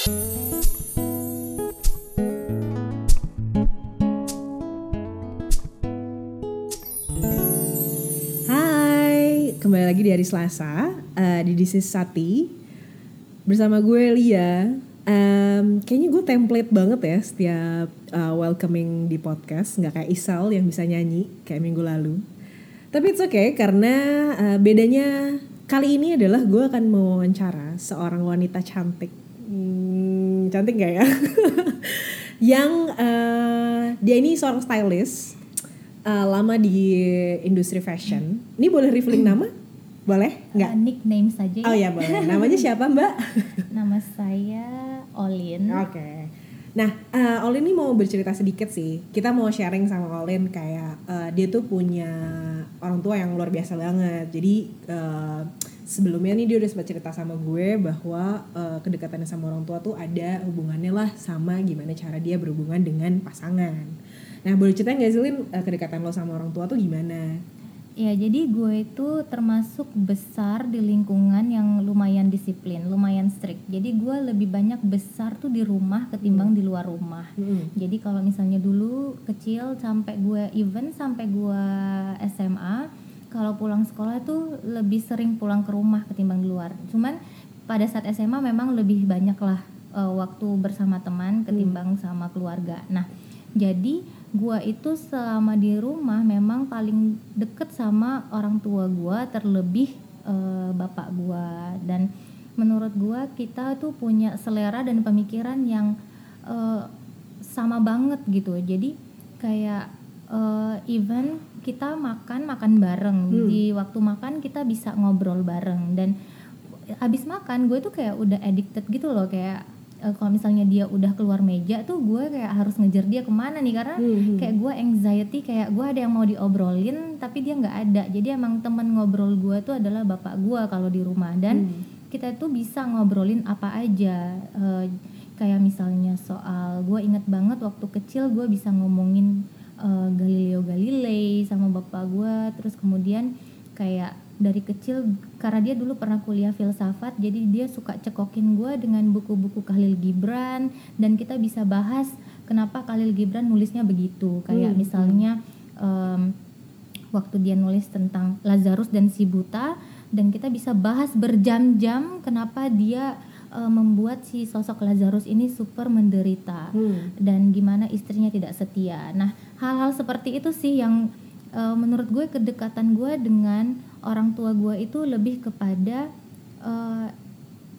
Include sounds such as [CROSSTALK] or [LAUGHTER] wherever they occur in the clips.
Hai, kembali lagi di hari Selasa uh, di is Sati bersama gue Lia. Um, kayaknya gue template banget ya setiap uh, welcoming di podcast, nggak kayak Isal yang bisa nyanyi kayak minggu lalu. Tapi it's okay karena uh, bedanya kali ini adalah gue akan mewawancara seorang wanita cantik. Hmm, cantik gak ya? [LAUGHS] yang uh, dia ini seorang stylist uh, lama di industri fashion. Ini boleh revealing nama? Boleh? Nggak? Uh, nickname saja. Oh ya boleh. Namanya siapa Mbak? [LAUGHS] Nama saya Olin. Oke. Nah, uh, Olin ini mau bercerita sedikit sih. Kita mau sharing sama Olin kayak uh, dia tuh punya orang tua yang luar biasa banget. Jadi uh, sebelumnya nih dia udah sempat cerita sama gue bahwa uh, kedekatannya sama orang tua tuh ada hubungannya lah sama gimana cara dia berhubungan dengan pasangan. Nah, boleh cerita nggak sih Lin uh, kedekatan lo sama orang tua tuh gimana? Ya, jadi gue itu termasuk besar di lingkungan yang lumayan disiplin, lumayan strict. Jadi gue lebih banyak besar tuh di rumah ketimbang hmm. di luar rumah. Hmm. Jadi kalau misalnya dulu kecil sampai gue even sampai gue SMA, kalau pulang sekolah tuh lebih sering pulang ke rumah ketimbang di luar. Cuman pada saat SMA memang lebih banyak lah uh, waktu bersama teman ketimbang hmm. sama keluarga. Nah, jadi gua itu selama di rumah memang paling deket sama orang tua gua terlebih uh, bapak gua. Dan menurut gua kita tuh punya selera dan pemikiran yang uh, sama banget gitu. Jadi kayak uh, even kita makan makan bareng. Hmm. di waktu makan kita bisa ngobrol bareng. Dan habis makan gue tuh kayak udah addicted gitu loh. Kayak uh, kalau misalnya dia udah keluar meja tuh gue kayak harus ngejar dia ke mana nih? Karena hmm. kayak gue anxiety kayak gue ada yang mau diobrolin tapi dia nggak ada. Jadi emang temen ngobrol gue tuh adalah bapak gue kalau di rumah. Dan hmm. kita tuh bisa ngobrolin apa aja. Uh, kayak misalnya soal gue inget banget waktu kecil gue bisa ngomongin uh, Galileo Galilei sama bapak gue. Terus kemudian kayak dari kecil karena dia dulu pernah kuliah filsafat jadi dia suka cekokin gue dengan buku-buku Khalil Gibran dan kita bisa bahas kenapa Khalil Gibran nulisnya begitu kayak hmm. misalnya um, waktu dia nulis tentang Lazarus dan si buta dan kita bisa bahas berjam-jam kenapa dia uh, membuat si sosok Lazarus ini super menderita hmm. dan gimana istrinya tidak setia. Nah, hal-hal seperti itu sih yang uh, menurut gue kedekatan gue dengan orang tua gue itu lebih kepada uh,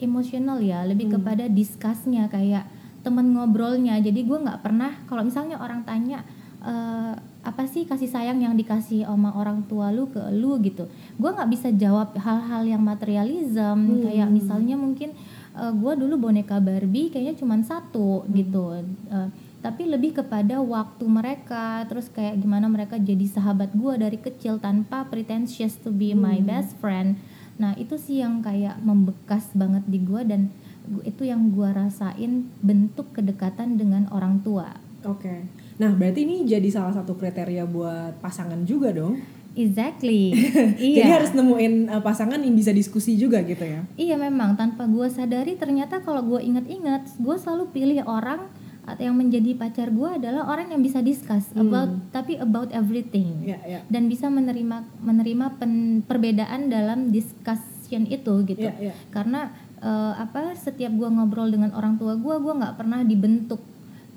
emosional ya lebih hmm. kepada diskusnya kayak temen ngobrolnya jadi gue nggak pernah kalau misalnya orang tanya uh, apa sih kasih sayang yang dikasih sama orang tua lu ke lu gitu gue nggak bisa jawab hal-hal yang materialism hmm. kayak misalnya mungkin uh, gue dulu boneka Barbie kayaknya cuma satu hmm. gitu uh, tapi lebih kepada waktu mereka terus kayak gimana mereka jadi sahabat gue dari kecil tanpa pretentious to be hmm. my best friend nah itu sih yang kayak membekas banget di gue dan itu yang gue rasain bentuk kedekatan dengan orang tua oke okay. nah berarti ini jadi salah satu kriteria buat pasangan juga dong Exactly. [LAUGHS] iya. Jadi harus nemuin uh, pasangan yang bisa diskusi juga gitu ya. Iya memang tanpa gue sadari ternyata kalau gue inget-inget gue selalu pilih orang atau yang menjadi pacar gue adalah orang yang bisa discuss hmm. about tapi about everything yeah, yeah. dan bisa menerima menerima pen, perbedaan dalam discussion itu gitu yeah, yeah. karena uh, apa setiap gue ngobrol dengan orang tua gue gue nggak pernah dibentuk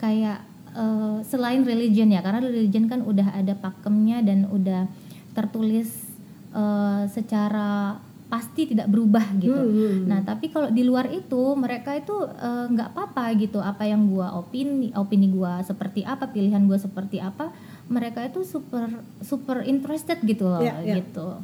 kayak uh, selain religion ya karena religion kan udah ada pakemnya dan udah tertulis uh, secara pasti tidak berubah gitu. Hmm. Nah, tapi kalau di luar itu mereka itu eh, nggak uh, apa-apa gitu. Apa yang gua opini, opini gua seperti apa, pilihan gua seperti apa, mereka itu super super interested gitu loh, yeah, yeah. gitu.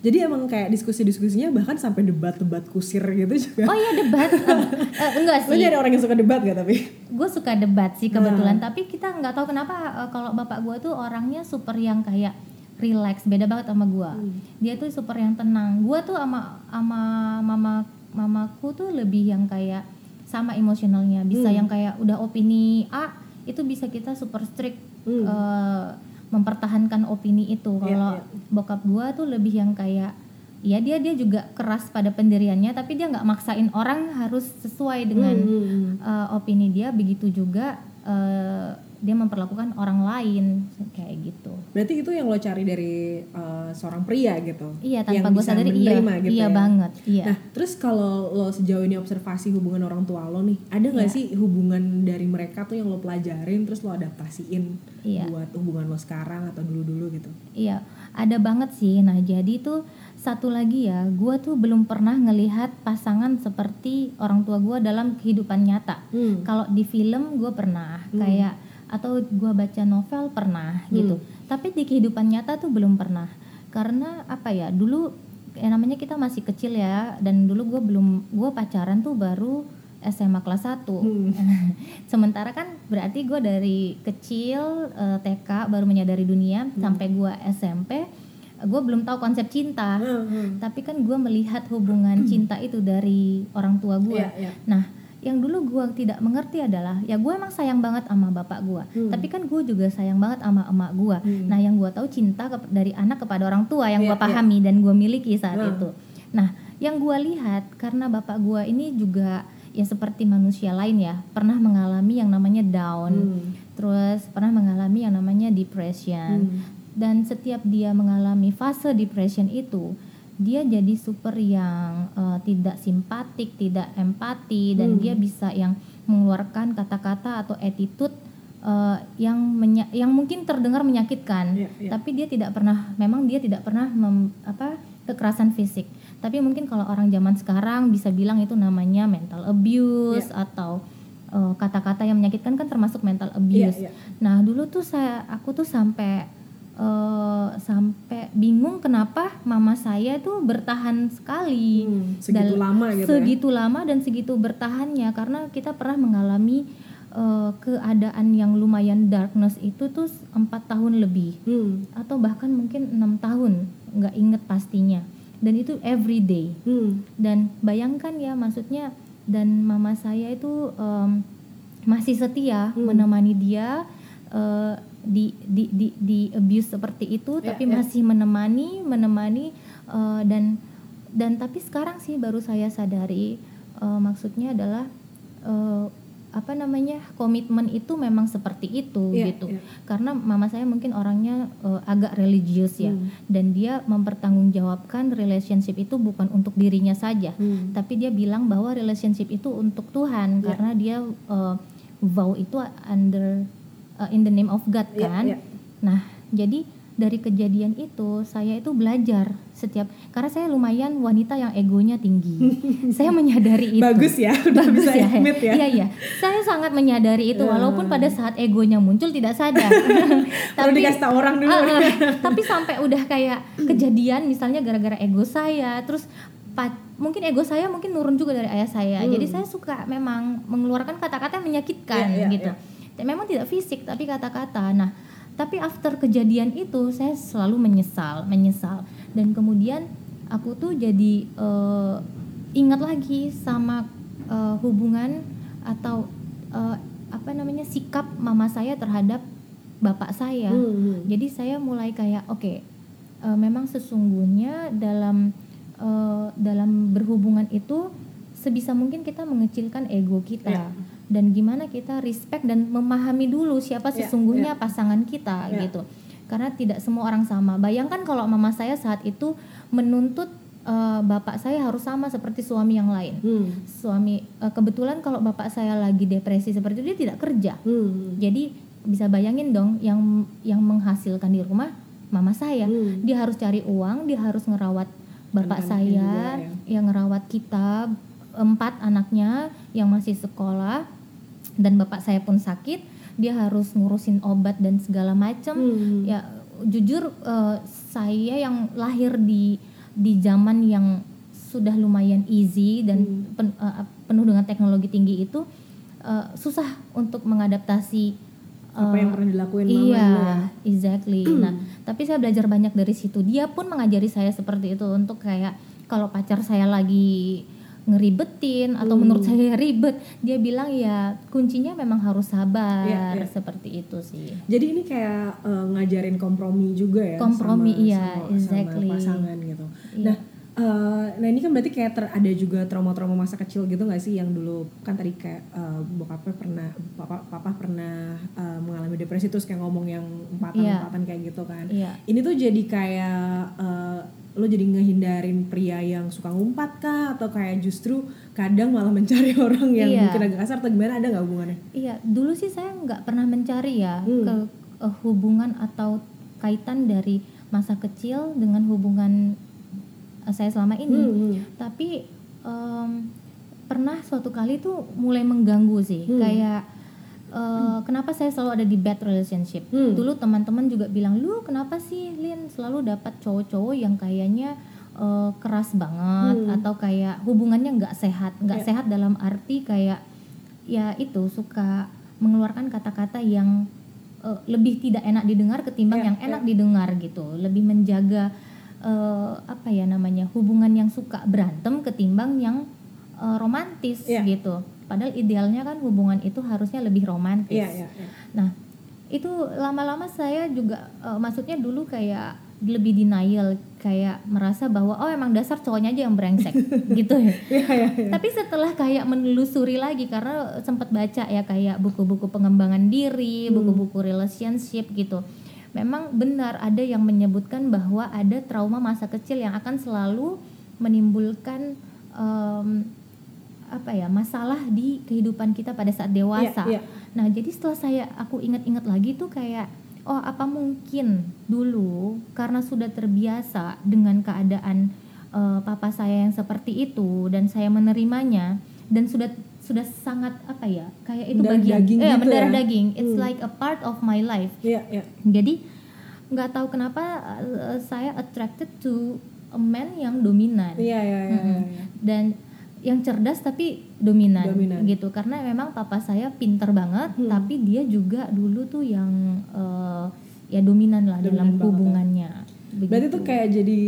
Jadi emang kayak diskusi-diskusinya bahkan sampai debat-debat kusir gitu juga. Oh iya debat, uh, [LAUGHS] uh, enggak sih. Lo jadi orang yang suka debat gak tapi? Gue suka debat sih kebetulan, nah. tapi kita nggak tahu kenapa uh, kalau bapak gue tuh orangnya super yang kayak relax beda banget sama gue hmm. dia tuh super yang tenang gue tuh sama sama mama mamaku tuh lebih yang kayak sama emosionalnya bisa hmm. yang kayak udah opini A itu bisa kita super strict hmm. uh, mempertahankan opini itu iya, kalau yeah, yeah. bokap gue tuh lebih yang kayak ya dia dia juga keras pada pendiriannya tapi dia nggak maksain orang harus sesuai dengan Hmm, uh, opini dia begitu juga uh, dia memperlakukan orang lain kayak gitu Berarti itu yang lo cari dari uh, seorang pria gitu. iya yang tanpa gue sadari iya gitu iya ya. banget iya Nah, terus kalau lo sejauh ini observasi hubungan orang tua lo nih, ada nggak Iya. sih hubungan dari mereka tuh yang lo pelajarin terus lo adaptasiin Iya. buat hubungan lo sekarang atau dulu-dulu gitu? Iya, ada banget sih. Nah, jadi tuh satu lagi ya, gue tuh belum pernah ngelihat pasangan seperti orang tua gue dalam kehidupan nyata. Hmm. Kalau di film gue pernah, kayak atau gue baca novel pernah gitu. Tapi di kehidupan nyata tuh belum pernah. Karena apa ya? Dulu ya namanya kita masih kecil ya, dan dulu gue belum gue pacaran tuh baru SMA kelas 1 Hmm. [LAUGHS] Sementara kan berarti gue dari kecil eh, TK baru menyadari dunia Hmm. sampai gue SMP gue belum tahu konsep cinta. Hmm, hmm. Tapi kan gue melihat hubungan cinta itu dari orang tua gue. Iya, iya. Nah, yang dulu gue tidak mengerti adalah ya gue emang sayang banget sama bapak gue. Hmm. Tapi kan gue juga sayang banget sama emak gue. Hmm. Nah, yang gue tahu cinta dari anak kepada orang tua yang Iya, gue pahami dan gue miliki saat Hmm. itu. Nah, yang gue lihat karena bapak gue ini juga ya seperti manusia lain ya pernah mengalami yang namanya down, Hmm. terus pernah mengalami yang namanya depression Hmm. Dan setiap dia mengalami fase depression itu dia jadi super yang eh, tidak simpatik, tidak empati dan Hmm. dia bisa yang mengeluarkan kata-kata atau attitude eh, yang menya- yang mungkin terdengar menyakitkan. Iya, iya. Tapi dia tidak pernah memang dia tidak pernah mem- apa kekerasan fisik. Tapi mungkin kalau orang zaman sekarang bisa bilang itu namanya mental abuse Iya. atau eh, kata-kata yang menyakitkan kan termasuk mental Iya, abuse. iya. Nah dulu tuh saya aku tuh sampai eh, sampai bingung kenapa mama saya tuh bertahan sekali Hmm, segitu Dal- lama gitu ya. segitu lama dan segitu bertahannya karena kita pernah mengalami eh, keadaan yang lumayan darkness itu tuh empat tahun lebih Hmm. atau bahkan mungkin enam tahun nggak inget pastinya dan itu every day Hmm. dan bayangkan ya maksudnya dan mama saya itu em, masih setia Hmm. menemani dia eh, di, di di di abuse seperti itu Ya, tapi ya. masih menemani menemani eh, dan dan tapi sekarang sih baru saya sadari eh, maksudnya adalah eh, apa namanya komitmen itu memang seperti itu Iya, gitu iya. karena mama saya mungkin orangnya eh, agak religius ya Hmm. dan dia mempertanggungjawabkan relationship itu bukan untuk dirinya saja Hmm. tapi dia bilang bahwa relationship itu untuk Tuhan Iya. karena dia uh, vow itu under uh, in the name of God Iya, kan. iya. Nah, jadi dari kejadian itu saya itu belajar setiap karena saya lumayan wanita yang egonya tinggi. [LAUGHS] saya menyadari itu. Bagus ya, udah Bagus bisa ya. admit ya. Iya iya. Saya sangat menyadari itu Ya. walaupun pada saat egonya muncul tidak sadar. [LAUGHS] Perlu dikasih tau orang dulu. Ah. tapi sampai udah kayak kejadian misalnya gara-gara ego saya terus mungkin ego saya mungkin nurun juga dari ayah saya Hmm. jadi saya suka memang mengeluarkan kata-kata yang menyakitkan Iya, iya, gitu Dan memang tidak fisik tapi kata-kata nah tapi after kejadian itu saya selalu menyesal menyesal dan kemudian aku tuh jadi eh, ingat lagi sama eh, hubungan atau eh, apa namanya sikap mama saya terhadap bapak saya Hmm, hmm. jadi saya mulai kayak oke eh, memang sesungguhnya dalam eh, dalam berhubungan itu sebisa mungkin kita mengecilkan ego kita Iya. Dan gimana kita respect dan memahami dulu siapa Iya, sesungguhnya pasangan kita Iya. gitu. Karena tidak semua orang sama. Bayangkan kalau mama saya saat itu menuntut eh, bapak saya harus sama seperti suami yang lain. Hmm. Suami eh, kebetulan kalau bapak saya lagi depresi seperti itu dia tidak kerja. Hmm. Jadi bisa bayangin dong yang yang menghasilkan di rumah mama saya. Hmm. Dia harus cari uang, dia harus ngerawat bapak Anak-anaknya saya, juga yang ngerawat kita empat anaknya yang masih sekolah dan bapak saya pun sakit, dia harus ngurusin obat dan segala macam. Hmm. Ya jujur eh, saya yang lahir di di zaman yang sudah lumayan easy dan Hmm. pen- eh, penuh dengan teknologi tinggi itu eh, susah untuk mengadaptasi Apa yang pernah dilakuin mama iya, ya? exactly. [CLEARS THROAT] nah, tapi saya belajar banyak dari situ. Dia pun mengajari saya seperti itu untuk kayak kalau pacar saya lagi ngeribetin atau Hmm. menurut saya ribet, dia bilang ya kuncinya memang harus sabar Iya, iya. seperti itu sih. Jadi ini kayak eh, ngajarin kompromi juga ya Kompromi, sama, iya, sama, exactly. sama pasangan gitu. Iya. Nah, Uh, nah ini kan berarti kayak ter, ada juga trauma-trauma masa kecil gitu nggak sih yang dulu kan tadi kayak uh, bokapnya pernah papa, papa pernah uh, mengalami depresi terus kayak ngomong yang empatan-empatan yeah. kayak gitu kan. Yeah. Ini tuh jadi kayak uh, lo jadi ngehindarin pria yang suka ngumpat kah atau kayak justru kadang malah mencari [LAUGHS] orang yang yeah. mungkin agak kasar atau gimana ada nggak hubungannya? Iya, dulu sih saya nggak pernah mencari ya hmm. ke uh, hubungan atau kaitan dari masa kecil dengan hubungan uh, saya selama ini. Hmm, hmm. Tapi um, pernah suatu kali tuh mulai mengganggu sih, hmm. kayak uh, hmm. kenapa saya selalu ada di bad relationship. Hmm. Dulu teman-teman juga bilang, "Lu kenapa sih Lin selalu dapat cowok-cowok yang kayaknya uh, keras banget hmm. atau kayak hubungannya nggak sehat, nggak yeah. sehat dalam arti kayak ya itu suka mengeluarkan kata-kata yang uh, lebih tidak enak didengar ketimbang yeah, yang enak yeah. didengar gitu lebih menjaga uh, apa ya namanya hubungan yang suka berantem ketimbang yang uh, romantis yeah. gitu padahal idealnya kan hubungan itu harusnya lebih romantis yeah, yeah, yeah. nah itu lama-lama saya juga uh, maksudnya dulu kayak lebih denial kayak merasa bahwa oh emang dasar cowoknya aja yang brengsek [LAUGHS] gitu ya. ya, ya, ya. Tapi setelah kayak menelusuri lagi karena sempat baca ya kayak buku-buku pengembangan diri, hmm. buku-buku relationship gitu. Memang benar ada yang menyebutkan bahwa ada trauma masa kecil yang akan selalu menimbulkan um, apa ya masalah di kehidupan kita pada saat dewasa. Ya, ya. Nah jadi setelah saya aku ingat-ingat lagi tuh kayak oh apa mungkin dulu karena sudah terbiasa dengan keadaan uh, papa saya yang seperti itu dan saya menerimanya dan sudah sudah sangat apa ya kayak itu mendarah bagian daging eh gitu mendarah ya? daging it's hmm. like a part of my life yeah, yeah. jadi nggak tahu kenapa uh, saya attracted to a man yang dominan yeah, yeah, yeah, yeah, yeah. dan yang cerdas tapi dominan, dominan gitu karena memang papa saya pinter banget hmm. tapi dia juga dulu tuh yang uh, ya dominan lah dominan dalam ya. hubungannya Begitu. Berarti tuh kayak jadi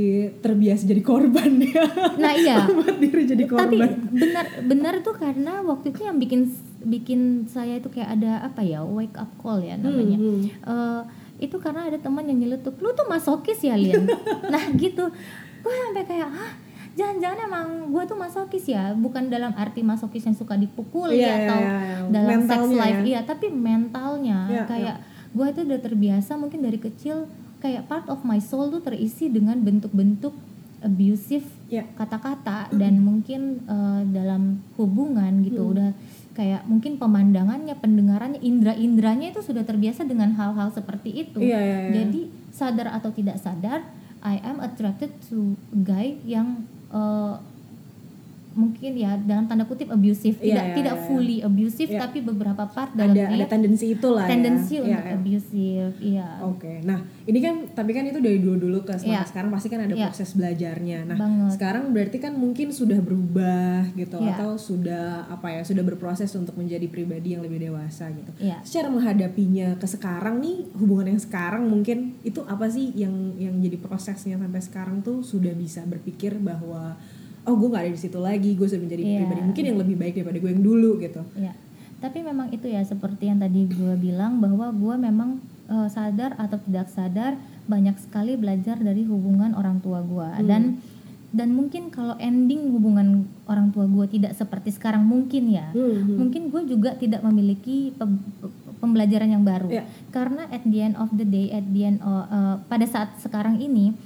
terbiasa jadi korban ya. Nah iya. [LAUGHS] Buat diri jadi korban. Tapi benar benar tuh karena waktu itu yang bikin bikin saya itu kayak ada apa ya wake up call ya namanya. Hmm, hmm. Uh, itu karena ada teman yang nyeletuk, lu tuh masokis ya Lin. [LAUGHS] nah gitu, gue sampai kayak ah jangan-jangan emang gue tuh masokis ya bukan dalam arti masokis yang suka dipukul yeah, ya atau yeah, yeah. dalam sex life ya. iya tapi mentalnya yeah, kayak yeah. gue itu udah terbiasa mungkin dari kecil kayak part of my soul tuh terisi dengan bentuk-bentuk abusive yeah. kata-kata dan mungkin uh, dalam hubungan gitu hmm. udah kayak mungkin pemandangannya pendengarannya indera-inderanya itu sudah terbiasa dengan hal-hal seperti itu yeah, yeah, yeah. jadi sadar atau tidak sadar I am attracted to guy yang uh, mungkin ya dalam tanda kutip abusive yeah, tidak yeah, tidak yeah. fully abusive yeah. tapi beberapa part dalam ada, ada tendensi itulah tendensi ya. untuk yeah, yeah. abusive iya oke okay. nah ini kan tapi kan itu dari dulu dulu ke yeah. sekarang pasti kan ada yeah. proses belajarnya nah Banget. sekarang berarti kan mungkin sudah berubah gitu yeah. atau sudah apa ya sudah berproses untuk menjadi pribadi yang lebih dewasa gitu yeah. secara menghadapinya ke sekarang nih hubungan yang sekarang mungkin itu apa sih yang yang jadi prosesnya sampai sekarang tuh sudah bisa berpikir bahwa oh gue nggak ada di situ lagi gue sudah menjadi yeah. pribadi mungkin yang lebih baik daripada gue yang dulu gitu yeah. tapi memang itu ya seperti yang tadi gue bilang bahwa gue memang uh, sadar atau tidak sadar banyak sekali belajar dari hubungan orang tua gue hmm. dan dan mungkin kalau ending hubungan orang tua gue tidak seperti sekarang mungkin ya hmm, hmm. mungkin gue juga tidak memiliki pembelajaran yang baru yeah. karena at the end of the day at the end of, uh, pada saat sekarang ini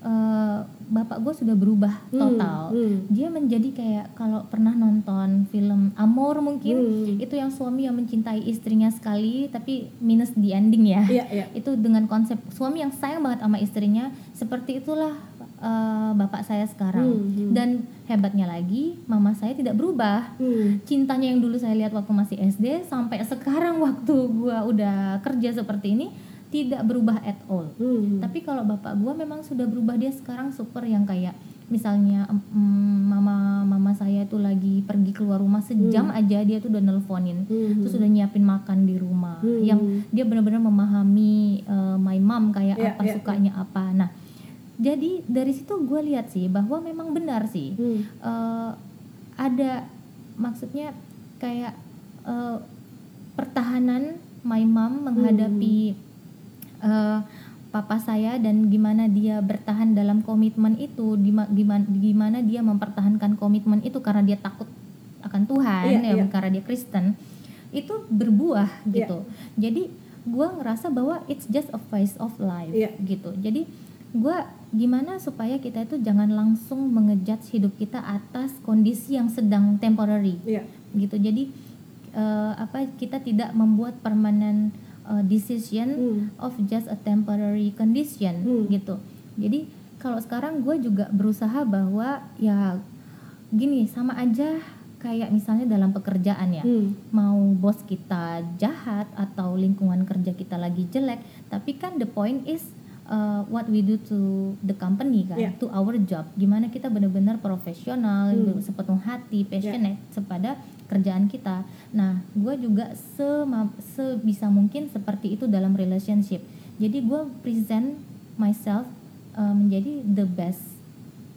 uh, bapak gue sudah berubah Hmm, total. hmm. Dia menjadi kayak kalau pernah nonton film Amor mungkin Hmm. itu yang suami yang mencintai istrinya sekali tapi minus di ending ya. Iya, iya. [LAUGHS] Itu dengan konsep suami yang sayang banget sama istrinya seperti itulah uh, bapak saya sekarang. Hmm, hmm. Dan hebatnya lagi mama saya tidak berubah. Hmm. Cintanya yang dulu saya lihat waktu masih SD sampai sekarang waktu gue udah kerja seperti ini tidak berubah at all. Hmm. Tapi kalau bapak gua memang sudah berubah dia sekarang super yang kayak misalnya mm, mama mama saya tuh lagi pergi keluar rumah sejam Hmm. aja dia tuh udah nelponin, Hmm. terus udah nyiapin makan di rumah. Hmm. Yang dia benar-benar memahami uh, my mom kayak Yeah, apa yeah, sukanya apa. Nah, jadi dari situ gue lihat sih bahwa memang benar sih Hmm. uh, ada maksudnya kayak uh, pertahanan my mom menghadapi uh, papa saya dan gimana dia bertahan dalam komitmen itu gimana gimana dia mempertahankan komitmen itu karena dia takut akan Tuhan Iya, ya iya. karena dia Kristen itu berbuah Iya. gitu jadi gue ngerasa bahwa it's just a phase of life Iya. gitu jadi gue gimana supaya kita itu jangan langsung mengejudge hidup kita atas kondisi yang sedang temporary Iya. gitu jadi eh, apa kita tidak membuat permanent eh, decision Hmm. of just a temporary condition Hmm. gitu jadi kalau sekarang gue juga berusaha bahwa ya gini sama aja kayak misalnya dalam pekerjaan ya Hmm. mau bos kita jahat atau lingkungan kerja kita lagi jelek tapi kan the point is uh, what we do to the company kan Yeah. to our job gimana kita benar-benar profesional Hmm. sepenuh hati passionate kepada kerjaan kita nah gue juga sema- sebisa mungkin seperti itu dalam relationship jadi gue present myself uh, menjadi the best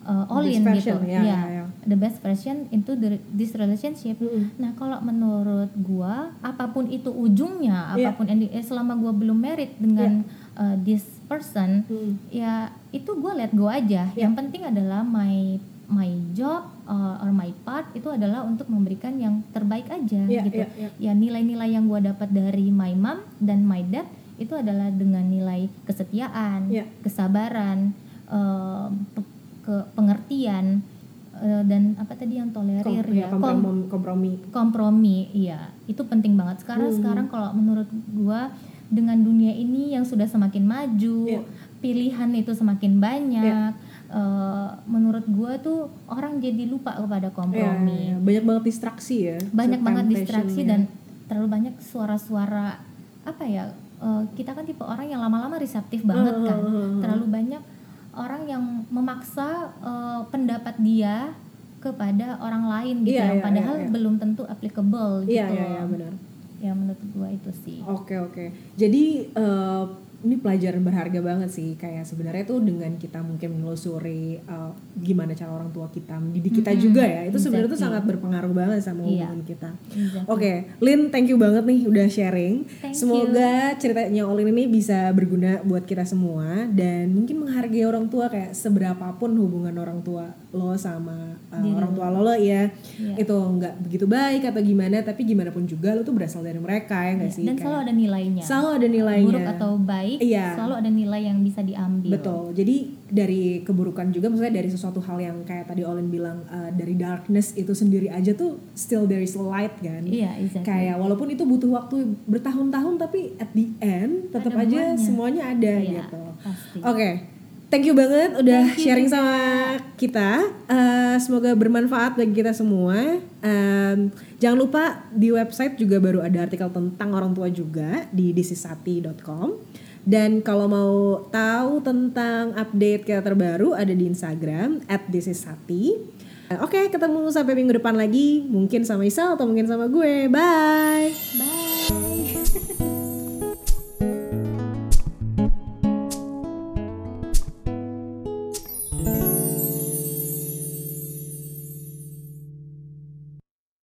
uh, all in gitu ya, Ya, ya, ya. the best version into the, this relationship Mm-mm. Nah, kalau menurut gua, apa pun itu ujungnya, Iya. apa pun ending, eh, selama gua belum married dengan uh, this person, Hmm. ya itu gua let go aja. Iya. Yang penting adalah my my job uh, or my part itu adalah untuk memberikan yang terbaik aja Iya, gitu. iya, iya. Ya nilai-nilai yang gua dapat dari my mom dan my dad itu adalah dengan nilai kesetiaan, Iya. kesabaran, uh, pe- ke pengertian uh, dan apa tadi yang tolerir Kom- ya, ya, kom- kompromi, kompromi. kompromi iya itu penting banget sekarang Hmm. sekarang kalau menurut gua dengan dunia ini yang sudah semakin maju Iya. pilihan itu semakin banyak eh, menurut gua tuh orang jadi lupa kepada kompromi iya. banyak banget distraksi ya banyak banget distraksi ya. dan terlalu banyak suara-suara apa ya eh, kita kan tipe orang yang lama-lama reseptif banget kan terlalu banyak orang yang memaksa eh, pendapat dia kepada orang lain gitu Iya, yang iya, padahal iya, iya. belum tentu applicable gitu iya iya iya benar ya menurut gua itu sih Oke oke. Jadi eh, ini pelajaran berharga banget sih. Kayak sebenarnya tuh dengan kita mungkin menelusuri eh, gimana cara orang tua kita mendidik kita Mm-mm, juga ya. Itu sebenarnya tuh exactly. sangat berpengaruh banget sama Iya. hubungan kita. Exactly. Oke, Lin, thank you banget nih udah sharing. Thank Semoga ceritanya Olin ini bisa berguna buat kita semua dan mungkin menghargai orang tua kayak seberapapun hubungan orang tua lo sama uh, Diri orang lo. tua lo, lo ya Iya. itu nggak begitu baik atau gimana tapi gimana pun juga lo tuh berasal dari mereka ya nggak Iya, sih dan Kayak- selalu ada nilainya selalu ada nilainya buruk atau baik Iya. selalu ada nilai yang bisa diambil Betul. Jadi dari keburukan juga maksudnya dari sesuatu hal yang kayak tadi Olin bilang uh, dari darkness itu sendiri aja tuh still there is light kan. iya exactly Kayak walaupun itu butuh waktu bertahun-tahun tapi at the end tetap Ada aja buahnya. semuanya ada Iya, gitu. Oke. Thank you banget udah Thank you, sharing you. sama kita. Uh, semoga bermanfaat bagi kita semua. Um, jangan lupa di website juga baru ada artikel tentang orang tua juga di thisisati.com. Dan kalau mau tahu tentang update kita terbaru ada di Instagram @thisisati. Uh, Oke, ketemu sampai minggu depan lagi. Mungkin sama Isal atau mungkin sama gue. Bye. bye [LAUGHS]